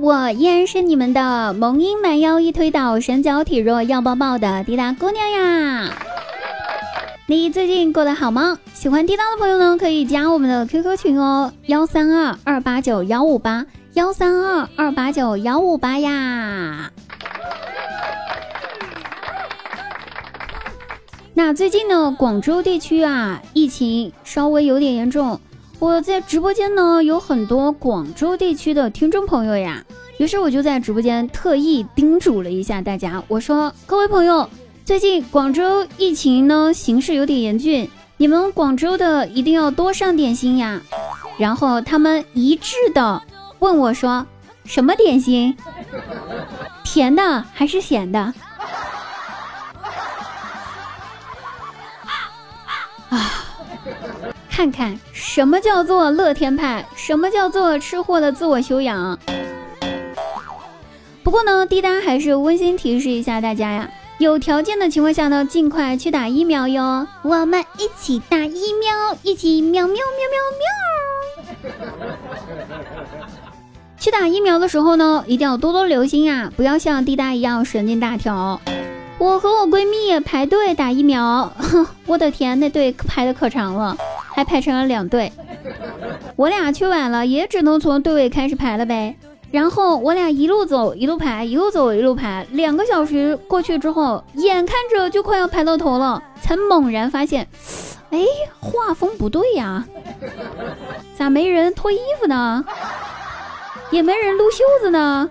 我依然是你们的萌音蛮腰一推倒，身娇体弱要抱抱的滴答姑娘呀！你最近过得好吗？喜欢滴答的朋友呢，可以加我们的 QQ 群哦，幺三二二八九幺五八幺三二二八九幺五八呀。那最近呢，广州地区啊，疫情稍微有点严重。我在直播间呢，有很多广州地区的听众朋友呀，于是我就在直播间特意叮嘱了一下大家，我说各位朋友。最近广州疫情呢，形势有点严峻，你们广州的一定要多上点心呀。然后他们一致的问我说：“什么点心？甜的还是咸的？”啊，看看什么叫做乐天派，什么叫做吃货的自我修养。不过呢，滴答还是温馨提示一下大家呀。有条件的情况下呢，尽快去打疫苗哟！我们一起打疫苗，一起喵喵喵喵喵。去打疫苗的时候呢，一定要多多留心啊，不要像滴答一样神经大条。我和我闺蜜排队打疫苗，我的天，那队排的可长了，还排成了两队。我俩去晚了，也只能从队尾开始排了呗。然后我俩一路走一路排，一路走一路排，两个小时过去之后，眼看着就快要排到头了，才猛然发现，哎，画风不对呀，咋没人脱衣服呢？也没人撸袖子呢？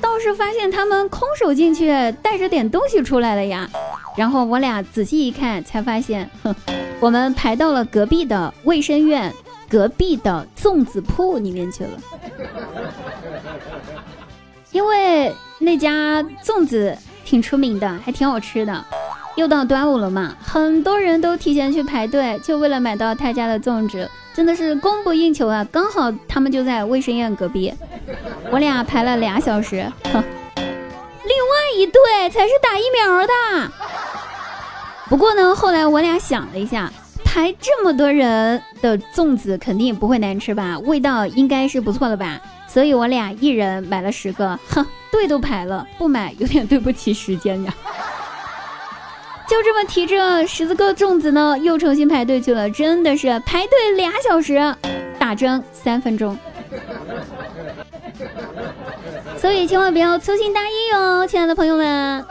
倒是发现他们空手进去，带着点东西出来了呀。然后我俩仔细一看，才发现，哼，我们排到了隔壁的卫生院。隔壁的粽子铺里面去了，因为那家粽子挺出名的，还挺好吃的。又到端午了嘛，很多人都提前去排队，就为了买到他家的粽子，真的是供不应求啊！刚好他们就在卫生院隔壁，我俩排了俩小时。哼，另外一队才是打疫苗的。不过呢，后来我俩想了一下。排这么多人的粽子肯定不会难吃吧？味道应该是不错的吧？所以我俩一人买了十个，哼，队都排了，不买有点对不起时间呀。就这么提着十个粽子呢，又重新排队去了，真的是排队俩小时，打针三分钟。所以千万不要粗心大意哟，亲爱的朋友们。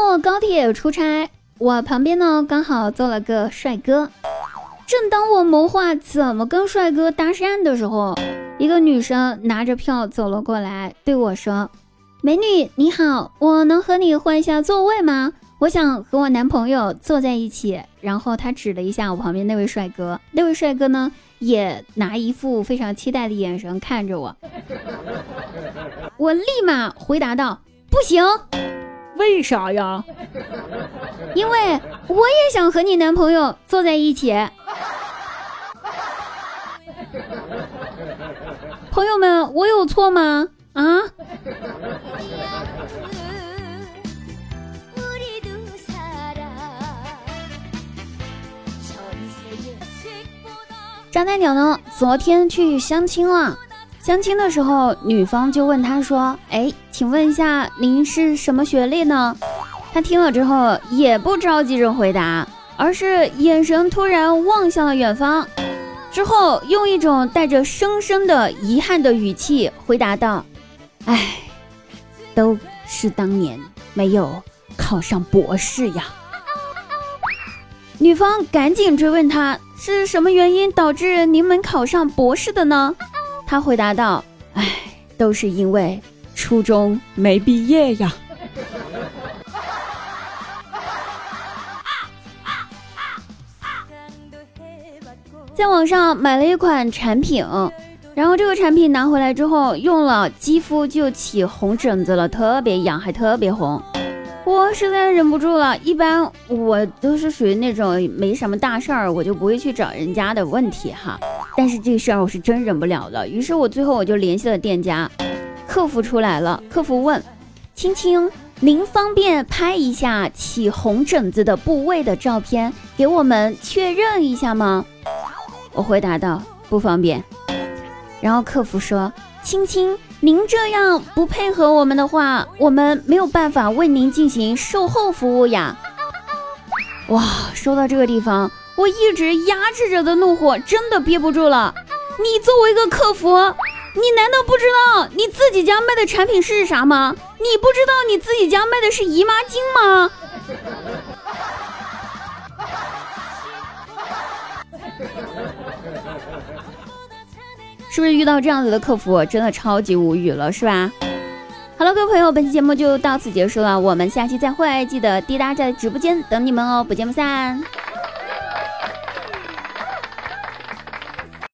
坐高铁出差，我旁边呢刚好坐了个帅哥。正当我谋划怎么跟帅哥搭讪的时候，一个女生拿着票走了过来，对我说：“美女你好，我能和你换一下座位吗？我想和我男朋友坐在一起。”然后她指了一下我旁边那位帅哥，那位帅哥呢也拿一副非常期待的眼神看着我。我立马回答道：“不行。”为啥呀？因为我也想和你男朋友坐在一起。朋友们，我有错吗？啊？张大鸟呢？昨天去相亲了。相亲的时候，女方就问他说：“哎，请问一下，您是什么学历呢？”他听了之后也不着急着回答，而是眼神突然望向了远方，之后用一种带着深深的遗憾的语气回答道：“哎，都是当年没有考上博士呀。”女方赶紧追问他是什么原因导致您没考上博士的呢？他回答道：“哎，都是因为初中没毕业呀。”在网上买了一款产品，然后这个产品拿回来之后用了，肌肤就起红疹子了，特别痒，还特别红。我实在忍不住了，一般我都是属于那种没什么大事儿，我就不会去找人家的问题哈。但是这事儿我是真忍不了了，于是我最后我就联系了店家，客服出来了，客服问：青青，您方便拍一下起红疹子的部位的照片，给我们确认一下吗？我回答道：“不方便。”然后客服说：“亲亲，您这样不配合我们的话，我们没有办法为您进行售后服务呀。”哇，说到这个地方，我一直压制着的怒火真的憋不住了。你作为一个客服，你难道不知道你自己家卖的产品是啥吗？你不知道你自己家卖的是姨妈巾吗？是不是遇到这样子的客服，真的超级无语了，是吧？好了，各位朋友，本期节目就到此结束了，我们下期再会，记得滴答在直播间等你们哦，不见不散。